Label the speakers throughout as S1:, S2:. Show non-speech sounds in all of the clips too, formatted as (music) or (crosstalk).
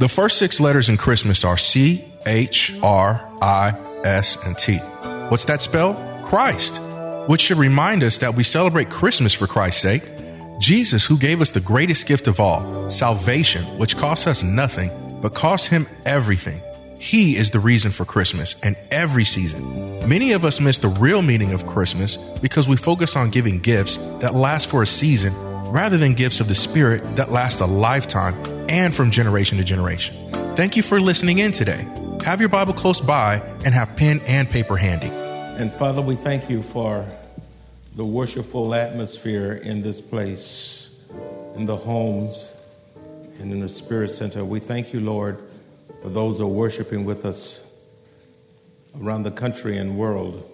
S1: The first six letters in Christmas are C, H, R, I, S, and T. What's that spell? Christ, which should remind us that we celebrate Christmas for Christ's sake. Jesus, who gave us the greatest gift of all, salvation, which costs us nothing, but costs him everything. He is the reason for Christmas and every season. Many of us miss the real meaning of Christmas because we focus on giving gifts that last for a season rather than gifts of the Spirit that last a lifetime and from generation to generation. Thank you for listening in today. Have your Bible close by and have pen and paper handy.
S2: And Father, we thank you for the worshipful atmosphere in this place, in the homes, and in the Spirit Center. We thank you, Lord, for those who are worshiping with us around the country and world.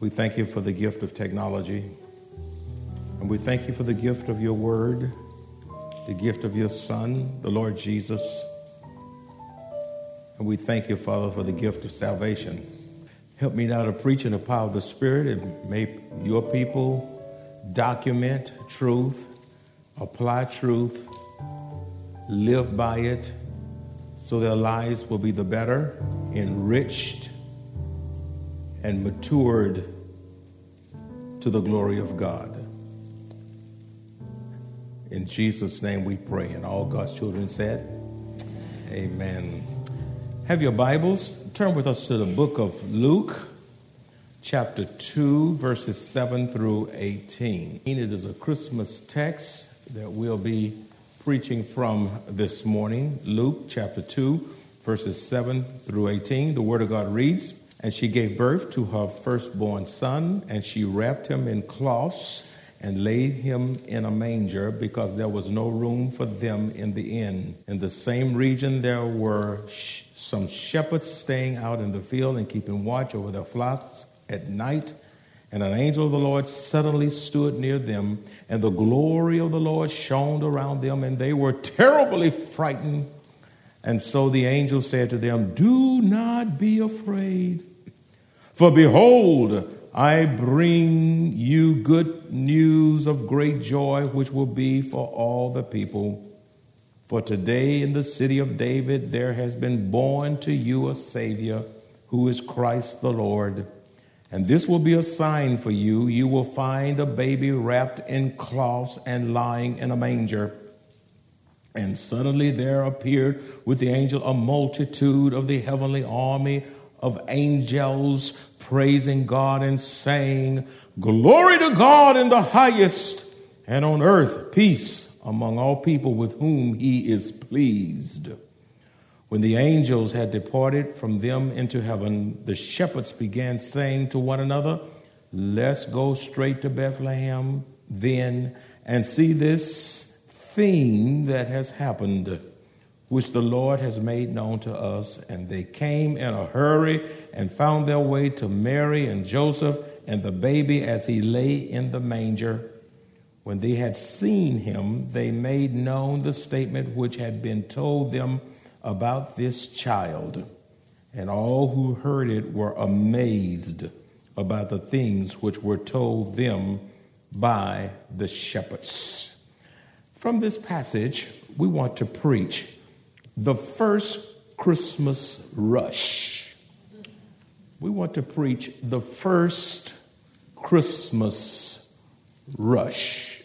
S2: We thank you for the gift of technology. And we thank you for the gift of your word, the gift of your Son, the Lord Jesus. And we thank you, Father, for the gift of salvation. Help me now to preach in the power of the Spirit and may your people document truth, apply truth, live by it, so their lives will be the better, enriched, and matured to the glory of God. In Jesus' name we pray. And all God's children said, Amen. Have your Bibles. Turn with us to the book of Luke, chapter 2, verses 7 through 18. And It is a Christmas text that we'll be preaching from this morning. Luke, chapter 2, verses 7 through 18. The Word of God reads And she gave birth to her firstborn son, and she wrapped him in cloths and laid him in a manger because there was no room for them in the inn. In the same region, there were sh- some shepherds staying out in the field and keeping watch over their flocks at night. And an angel of the Lord suddenly stood near them, and the glory of the Lord shone around them, and they were terribly frightened. And so the angel said to them, Do not be afraid, for behold, I bring you good news of great joy, which will be for all the people. For today in the city of David there has been born to you a Savior, who is Christ the Lord. And this will be a sign for you. You will find a baby wrapped in cloths and lying in a manger. And suddenly there appeared with the angel a multitude of the heavenly army of angels praising God and saying, Glory to God in the highest, and on earth peace among all people with whom he is pleased. When the angels had departed from them into heaven, the shepherds began saying to one another, Let's go straight to Bethlehem then and see this thing that has happened which the Lord has made known to us. And they came in a hurry and found their way to Mary and Joseph and the baby as he lay in the manger. When they had seen him, they made known the statement which had been told them about this child. And all who heard it were amazed about the things which were told them by the shepherds. From this passage, we want to preach the first Christmas rush. We want to preach the first Christmas rush.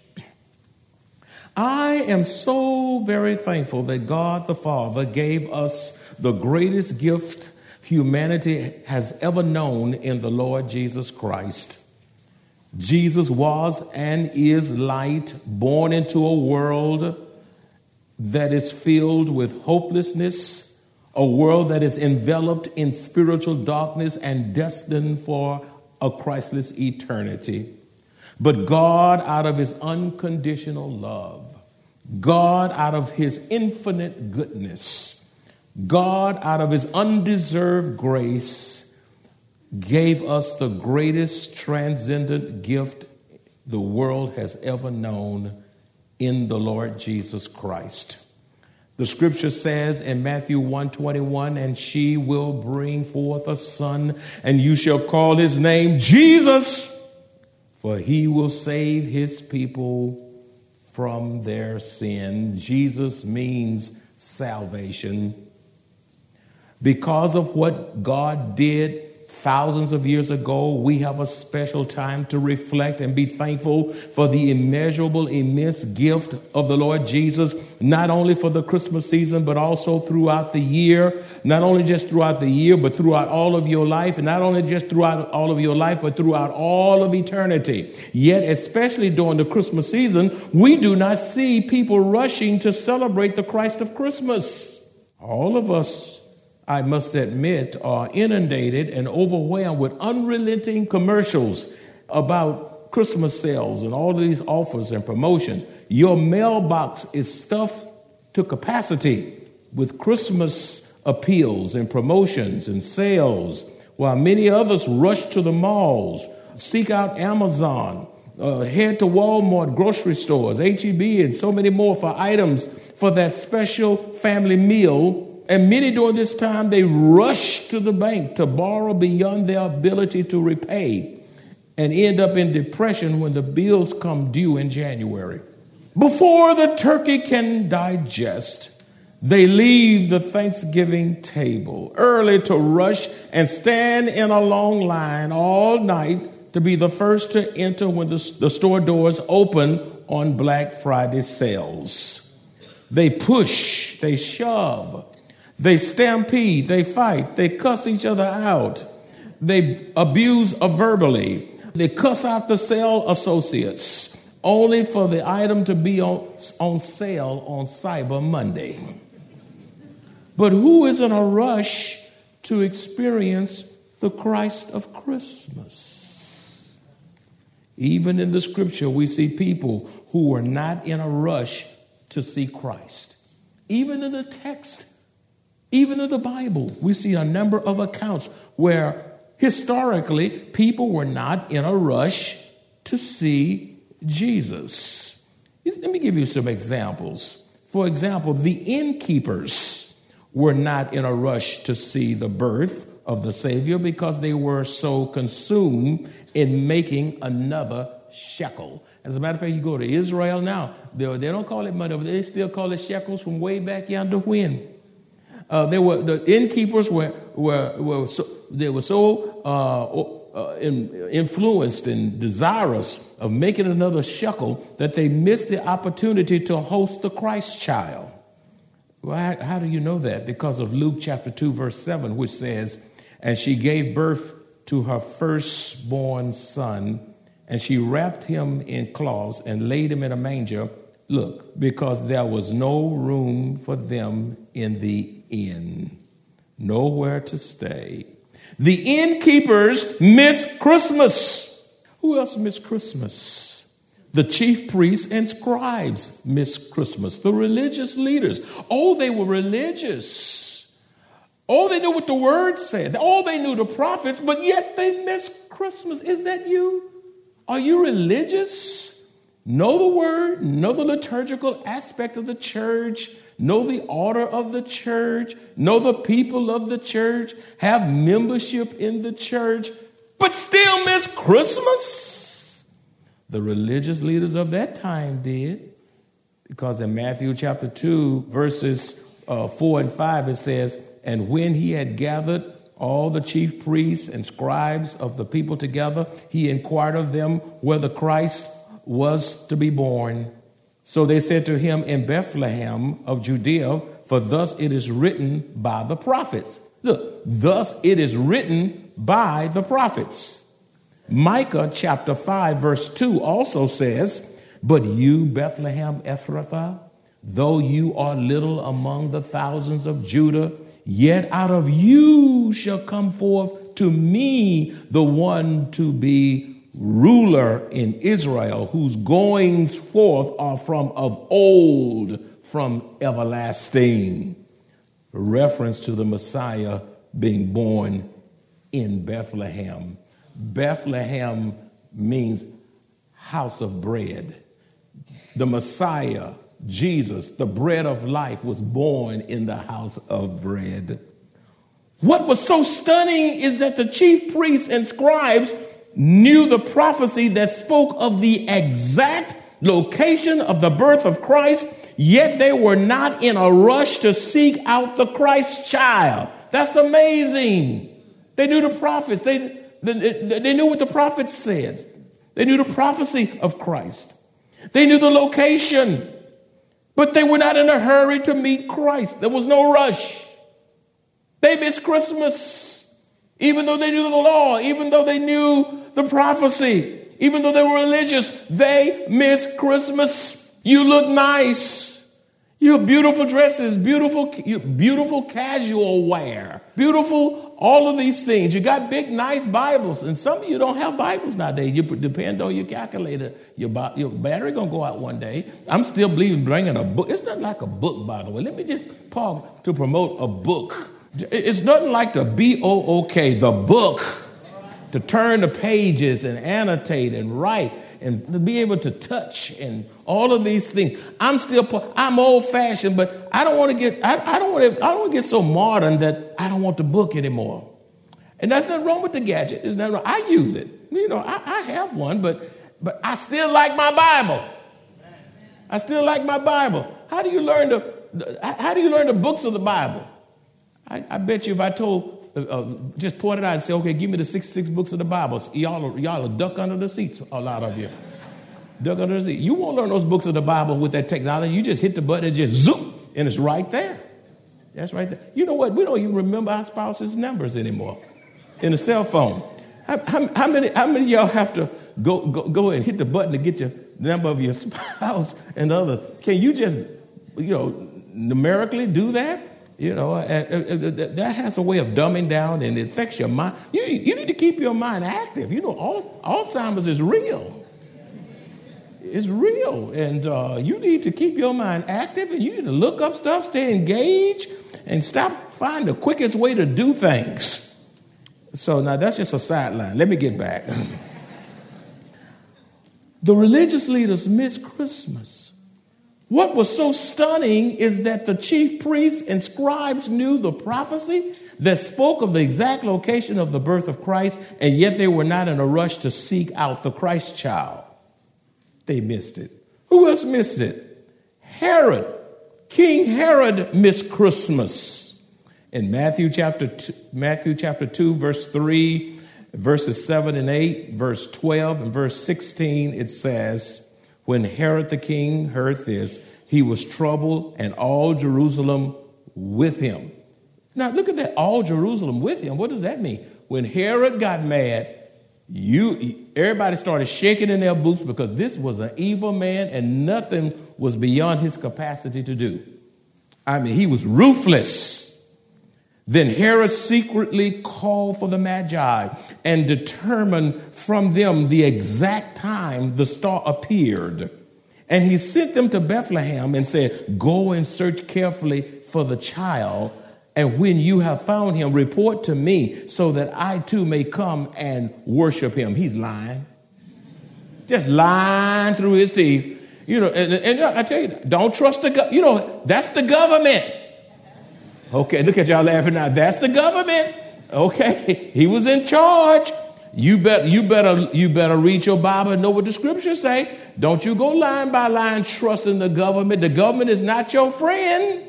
S2: I am so very thankful that God the Father gave us the greatest gift humanity has ever known in the Lord Jesus Christ. Jesus was and is light, born into a world that is filled with hopelessness, a world that is enveloped in spiritual darkness and destined for a Christless eternity. But God, out of his unconditional love, God, out of his infinite goodness, God, out of his undeserved grace, gave us the greatest transcendent gift the world has ever known in the Lord Jesus Christ. The scripture says in Matthew 121, and she will bring forth a son, and you shall call his name Jesus, for he will save his people from their sin. Jesus means salvation. Because of what God did thousands of years ago, we have a special time to reflect and be thankful for the immeasurable, immense gift of the Lord Jesus, not only for the Christmas season, but also throughout the year. Not only just throughout the year, but throughout all of your life. And not only just throughout all of your life, but throughout all of eternity. Yet, especially during the Christmas season, we do not see people rushing to celebrate the Christ of Christmas. All of us I must admit, are inundated and overwhelmed with unrelenting commercials about Christmas sales and all these offers and promotions. Your mailbox is stuffed to capacity with Christmas appeals and promotions and sales, while many others rush to the malls, seek out Amazon, uh, head to Walmart, grocery stores, HEB, and so many more for items for that special family meal and many during this time, they rush to the bank to borrow beyond their ability to repay and end up in depression when the bills come due in January. Before the turkey can digest, they leave the Thanksgiving table early to rush and stand in a long line all night to be the first to enter when the, the store doors open on Black Friday sales. They push, they shove, they stampede, they fight, they cuss each other out, they abuse verbally, they cuss out the sale associates, only for the item to be on, on sale on Cyber Monday. But who is in a rush to experience the Christ of Christmas? Even in the scripture, we see people who were not in a rush to see Christ. Even in the text, even in the Bible, we see a number of accounts where historically people were not in a rush to see Jesus. Let me give you some examples. For example, the innkeepers were not in a rush to see the birth of the Savior because they were so consumed in making another shekel. As a matter of fact, you go to Israel now, they, don't call it money, they still call it shekels from way back yonder when. Uh, they were the innkeepers were were, were so, they were so uh, uh, in, influenced and desirous of making another shekel that they missed the opportunity to host the Christ child. Well, how, how do you know that? Because of Luke chapter two verse seven, which says, "And she gave birth to her firstborn son, and she wrapped him in cloths and laid him in a manger." Look, because there was no room for them in the inn, nowhere to stay. The innkeepers miss Christmas. Who else missed Christmas? The chief priests and scribes missed Christmas. The religious leaders. Oh, they were religious. Oh, they knew what the word said. Oh, they knew the prophets, but yet they missed Christmas. Is that you? Are you religious? Know the word, know the liturgical aspect of the church, know the order of the church, know the people of the church, have membership in the church, but still miss Christmas? The religious leaders of that time did. Because in Matthew chapter 2, verses uh, 4 and 5, it says, And when he had gathered all the chief priests and scribes of the people together, he inquired of them whether Christ was to be born. So they said to him in Bethlehem of Judea, for thus it is written by the prophets. Look, thus it is written by the prophets. Micah chapter 5, verse 2 also says, But you, Bethlehem Ephrathah, though you are little among the thousands of Judah, yet out of you shall come forth to me the one to be ruler in Israel whose goings forth are from of old, from everlasting. Reference to the Messiah being born in Bethlehem. Bethlehem means house of bread. The Messiah, Jesus, the bread of life, was born in the house of bread. What was so stunning is that the chief priests and scribes knew the prophecy that spoke of the exact location of the birth of Christ, yet they were not in a rush to seek out the Christ child. That's amazing. They knew the prophets, they, they, they knew what the prophets said, they knew the prophecy of Christ, they knew the location, but they were not in a hurry to meet Christ. There was no rush. They missed Christmas. Even though they knew the law, even though they knew the prophecy, even though they were religious, they missed Christmas. You look nice. You have beautiful dresses, beautiful, beautiful casual wear, beautiful, all of these things. You got big, nice Bibles, and some of you don't have Bibles nowadays. You depend on your calculator. Your, your battery gonna go out one day. I'm still believing bringing a book. It's not like a book, by the way. Let me just pause to promote a book. It's nothing like the B O O K, the book, to turn the pages and annotate and write and to be able to touch and all of these things. I'm still, I'm old fashioned, but I don't want to get, I, I don't want to, I don't want to get so modern that I don't want the book anymore. And that's nothing wrong with the gadget. There's nothing wrong. I use it. You know, I, I have one, but, but I still like my Bible. I still like my Bible. How do you learn the, how do you learn the books of the Bible? I, I bet you if I told, uh, uh, just point it out and say, okay, give me the 66 books of the Bible, y'all, y'all duck under the seats, a lot of you. duck under the seat. You won't learn those books of the Bible with that technology. You just hit the button and just zoom, and it's right there. That's right there. You know what? We don't even remember our spouse's numbers anymore in a cell phone. How, how, how many, how many y'all have to go, go, go and hit the button to get your number of your (laughs) spouse and other? Can you just, you know, numerically do that? You know, uh, uh, uh, that has a way of dumbing down and it affects your mind. You, you need to keep your mind active. You know, all, Alzheimer's is real. It's real. And uh, you need to keep your mind active and you need to look up stuff, stay engaged, and stop find the quickest way to do things. So now that's just a sideline. Let me get back. (laughs) the religious leaders miss Christmas. What was so stunning is that the chief priests and scribes knew the prophecy that spoke of the exact location of the birth of Christ, and yet they were not in a rush to seek out the Christ child. They missed it. Who else missed it? Herod. King Herod missed Christmas. In Matthew chapter two, Matthew chapter 2 verse 3, verses 7 and 8, verse 12 and verse 16 it says, when Herod the king heard this, he was troubled, and all Jerusalem with him. Now, look at that, all Jerusalem with him. What does that mean? When Herod got mad, you everybody started shaking in their boots because this was an evil man and nothing was beyond his capacity to do. I mean, he was ruthless. Then Herod secretly called for the Magi and determined from them the exact time the star appeared. And he sent them to Bethlehem and said, Go and search carefully for the child. And when you have found him, report to me so that I too may come and worship him. He's lying. Just lying through his teeth. You know, and, and I tell you, don't trust the, government. you know, that's the government. Okay, look at y'all laughing now. That's the government. Okay, he was in charge. You bet you better you better read your Bible and know what the scriptures say. Don't you go line by line trusting the government. The government is not your friend.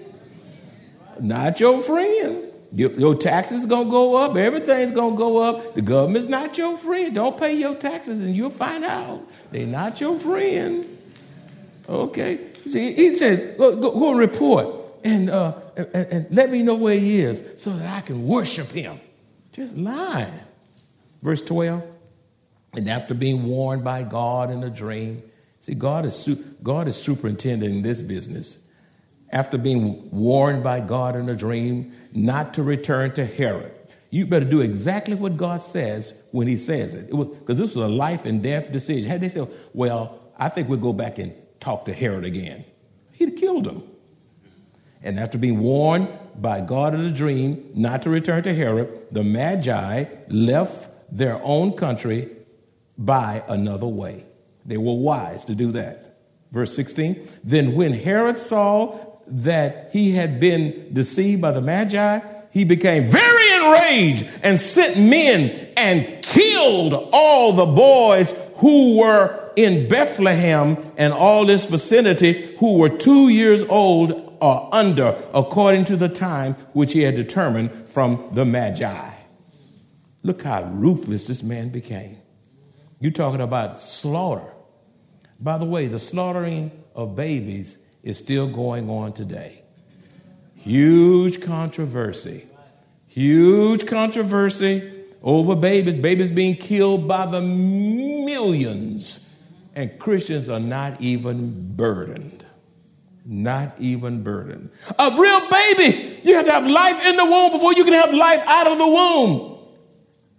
S2: Not your friend. Your, your taxes gonna go up. Everything's gonna go up. The government's not your friend. Don't pay your taxes and you'll find out they're not your friend. Okay. See, he said, go, go, go report and, uh, and, and let me know where he is so that I can worship him. Just lying. Verse 12. And after being warned by God in a dream, see, God is, God is superintending this business. After being warned by God in a dream not to return to Herod, you better do exactly what God says when He says it. Because this was a life and death decision. Had they said, Well, I think we'll go back and talk to Herod again, he'd have killed him. And after being warned by God in a dream not to return to Herod, the Magi left their own country by another way. They were wise to do that. Verse 16 Then when Herod saw that he had been deceived by the Magi, he became very enraged and sent men and killed all the boys who were in Bethlehem and all this vicinity who were two years old or under, according to the time which he had determined from the Magi. Look how ruthless this man became. You're talking about slaughter. By the way, the slaughtering of babies is still going on today. Huge controversy. Huge controversy over babies. Babies being killed by the millions. And Christians are not even burdened. Not even burden. A real baby, you have to have life in the womb before you can have life out of the womb.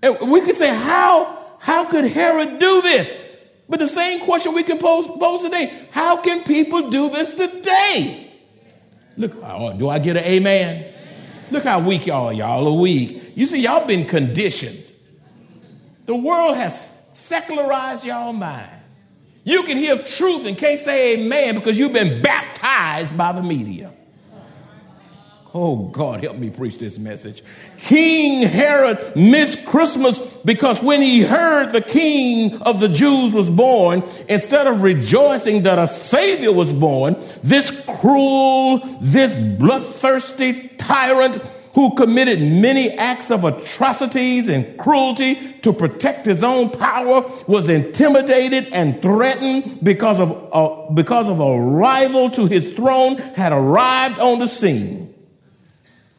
S2: And we could say, how, how could Herod do this? But the same question we can pose, pose today how can people do this today? Look, oh, do I get an amen? Look how weak y'all Y'all are weak. You see, y'all been conditioned. The world has secularized y'all mind. You can hear truth and can't say amen because you've been baptized by the media. Oh, God, help me preach this message. King Herod missed Christmas because when he heard the king of the Jews was born, instead of rejoicing that a Savior was born, this cruel, this bloodthirsty tyrant who committed many acts of atrocities and cruelty to protect his own power was intimidated and threatened because of, uh, because of a rival to his throne had arrived on the scene.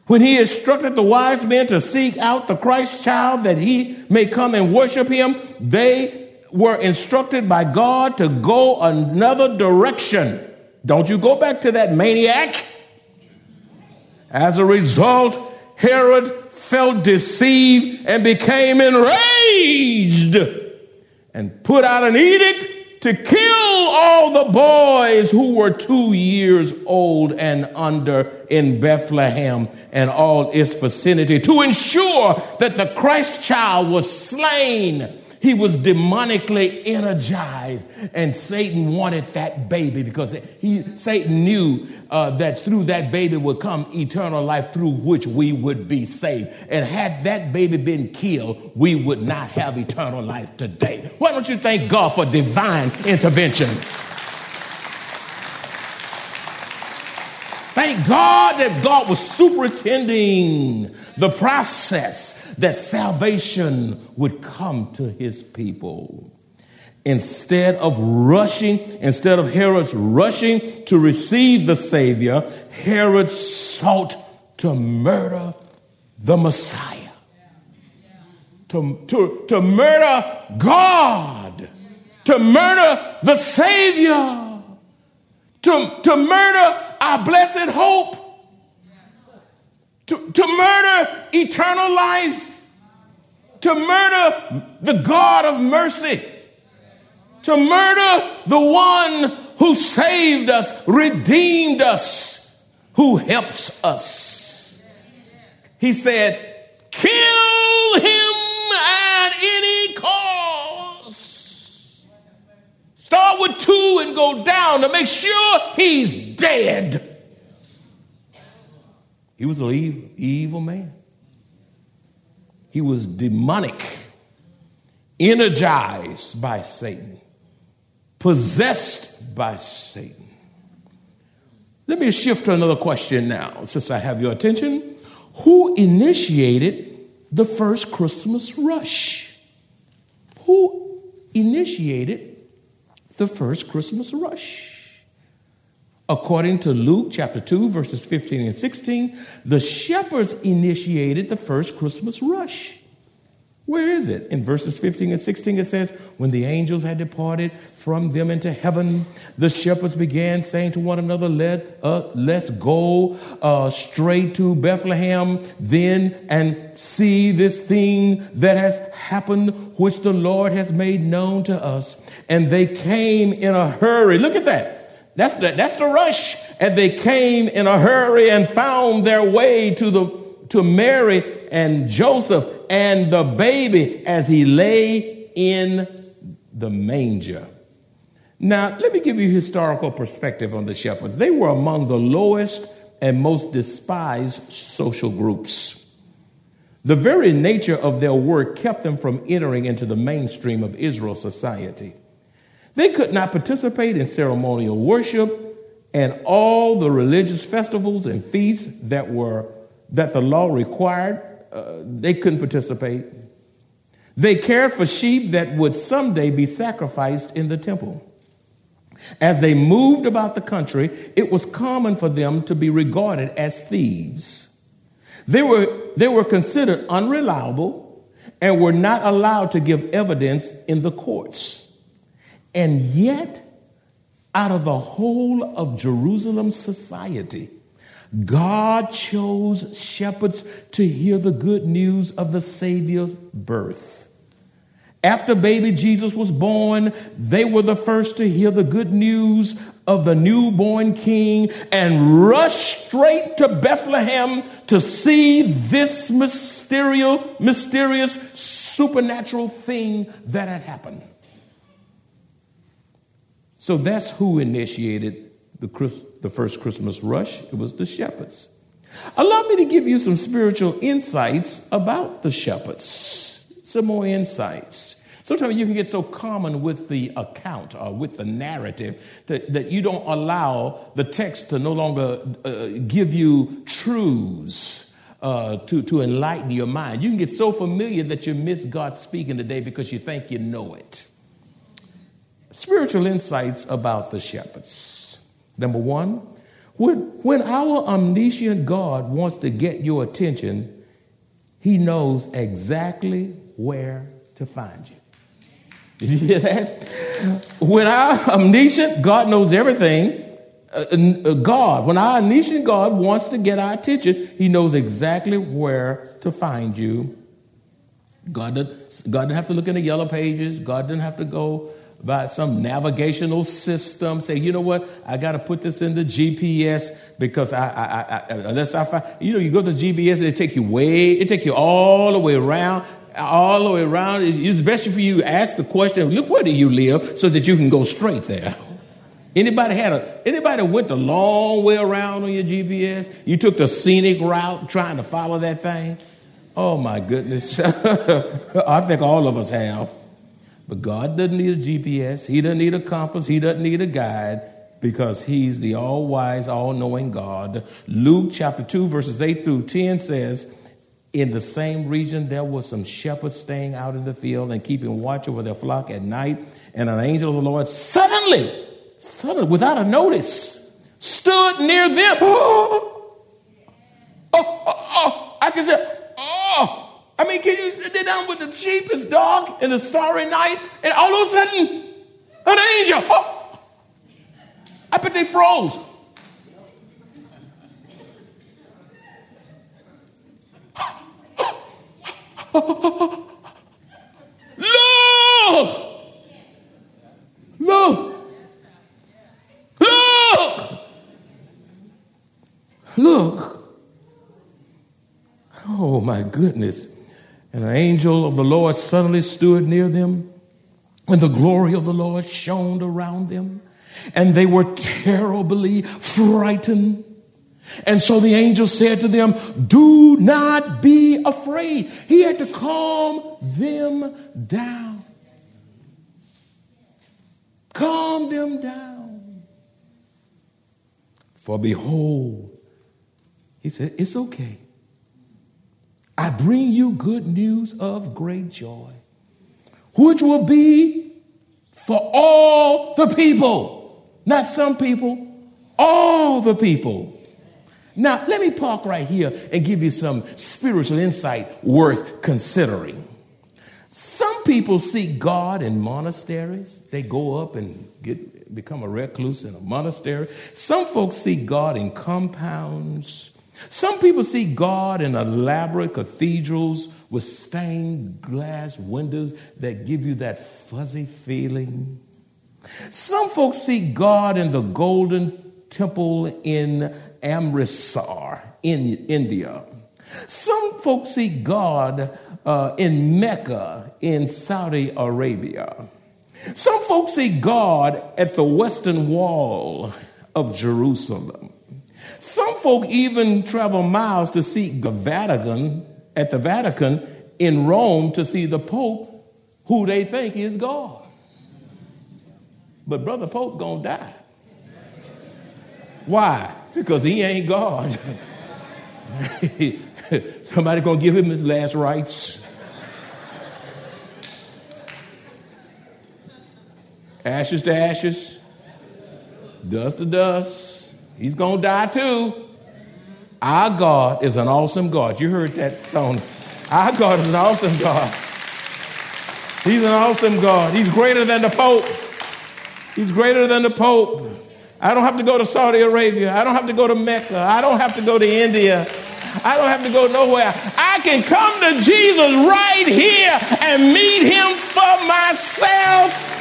S2: When he instructed the wise men to seek out the Christ child that he may come and worship him, they were instructed by God to go another direction. Don't you go back to that maniac. As a result, Herod felt deceived and became enraged and put out an edict to kill all the boys who were two years old and under in Bethlehem and all its vicinity to ensure that the Christ child was slain. He was demonically energized, and Satan wanted that baby because he, Satan knew uh, that through that baby would come eternal life through which we would be saved. And had that baby been killed, we would not have eternal life today. Why don't you thank God for divine intervention? Thank God that God was superintending the process that salvation would come to his people. Instead of rushing, instead of Herod's rushing to receive the Savior, Herod sought to murder the Messiah. To, to, to murder God, to murder the Savior, to, to murder our blessed hope, to, to murder eternal life, to murder the God of mercy to murder the one who saved us, redeemed us, who helps us. He said, kill him at any cost. Start with two and go down to make sure he's dead. He was an evil, evil man. He was demonic, energized by Satan possessed by Satan. Let me shift to another question now, since I have your attention. Who initiated the first Christmas rush? Who initiated the first Christmas rush? According to Luke chapter 2, verses 15 and 16, the shepherds initiated the first Christmas rush. Where is it? In verses 15 and 16, it says, When the angels had departed from them into heaven, the shepherds began saying to one another, Let, uh, Let's go uh, straight to Bethlehem then and see this thing that has happened, which the Lord has made known to us. And they came in a hurry. Look at that. That's the, that's the rush. And they came in a hurry and found their way to the to Mary and Joseph and the baby as he lay in the manger. Now, let me give you historical perspective on the shepherds. They were among the lowest and most despised social groups. The very nature of their work kept them from entering into the mainstream of Israel society. They could not participate in ceremonial worship and all the religious festivals and feasts that were that the law required. Uh, they couldn't participate. They cared for sheep that would someday be sacrificed in the temple. As they moved about the country, it was common for them to be regarded as thieves. They were, they were considered unreliable and were not allowed to give evidence in the courts. And yet, out of the whole of Jerusalem society, God chose shepherds to hear the good news of the Savior's birth. After baby Jesus was born, they were the first to hear the good news of the newborn king and rushed straight to Bethlehem to see this mysterious, mysterious supernatural thing that had happened. So that's who initiated the, the first Christmas rush. It was the shepherds. Allow me to give you some spiritual insights about the shepherds some more insights. Sometimes you can get so common with the account or with the narrative that, that you don't allow the text to no longer uh, give you truths. Uh, to, to enlighten your mind. You can get so familiar that you miss God speaking today because you think you know it. Spiritual insights about the shepherds. Number one, when, when our omniscient God wants to get your attention, he knows exactly where to find you. Did (laughs) you hear that? When our omniscient, God knows everything. Uh, uh, God, when our omniscient God wants to get our attention, He knows exactly where to find you. God doesn't, God didn't have to look in the yellow pages. God didn't have to go by some navigational system. Say, you know what? I got to put this in the GPS because I, I, I, unless I find, you know, you go to GPS, it take you way, it take you all the way around all the way around. It's best for you ask the question, look, where do you live? So that you can go straight there. Anybody had a anybody went the long way around on your GPS? You took the scenic route trying to follow that thing? Oh my goodness. (laughs) I think all of us have. But God doesn't need a GPS. He doesn't need a compass. He doesn't need a guide because he's the all wise, all knowing God. Luke chapter 2, verses 8 through 10 says, in the same region, there were some shepherds staying out in the field and keeping watch over their flock at night. And an angel of the Lord suddenly, suddenly, without a notice, stood near them. (gasps) Oh, oh, oh, I can say. I mean, can you sit down with the sheep, dark, in the starry night, and all of a sudden, an angel. Oh. I bet they froze. Look! Look! Look! Look! Oh my goodness. And an angel of the Lord suddenly stood near them, and the glory of the Lord shone around them, and they were terribly frightened. And so the angel said to them, Do not be afraid. He had to calm them down. Calm them down. For behold, he said, It's okay. I bring you good news of great joy, which will be for all the people, not some people, all the people. Now, let me park right here and give you some spiritual insight worth considering. Some people seek God in monasteries. They go up and get, become a recluse in a monastery. Some folks seek God in compounds. Some people see God in elaborate cathedrals with stained glass windows that give you that fuzzy feeling. Some folks see God in the golden temple in Amritsar in India. Some folks see God uh, in Mecca in Saudi Arabia. Some folks see God at the western wall of Jerusalem. Some folk even travel miles to seek the Vatican at the Vatican in Rome to see the Pope who they think is God. But Brother Pope gonna die. Why? Because he ain't God. (laughs) Somebody gonna give him his last rites. Ashes to ashes, dust to dust. He's gonna die too. Our God is an awesome God. You heard that song. Our God is an awesome God. He's an awesome God. He's greater than the Pope. He's greater than the Pope. I don't have to go to Saudi Arabia. I don't have to go to Mecca. I don't have to go to India. I don't have to go nowhere. I can come to Jesus right here and meet him for myself.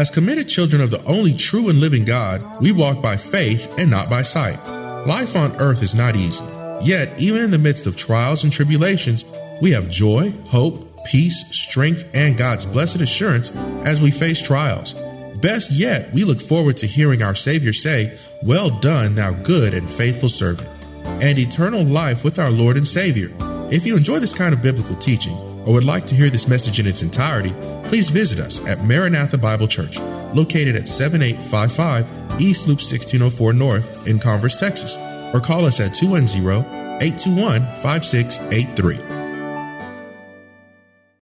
S1: As committed children of the only true and living God, we walk by faith and not by sight. Life on earth is not easy. Yet, even in the midst of trials and tribulations, we have joy, hope, peace, strength, and God's blessed assurance as we face trials. Best yet, we look forward to hearing our Savior say, Well done, thou good and faithful servant, and eternal life with our Lord and Savior. If you enjoy this kind of biblical teaching or would like to hear this message in its entirety, please visit us at Maranatha Bible Church, located at 7855 East Loop 1604 North in Converse, Texas, or call us at 210 821 5683.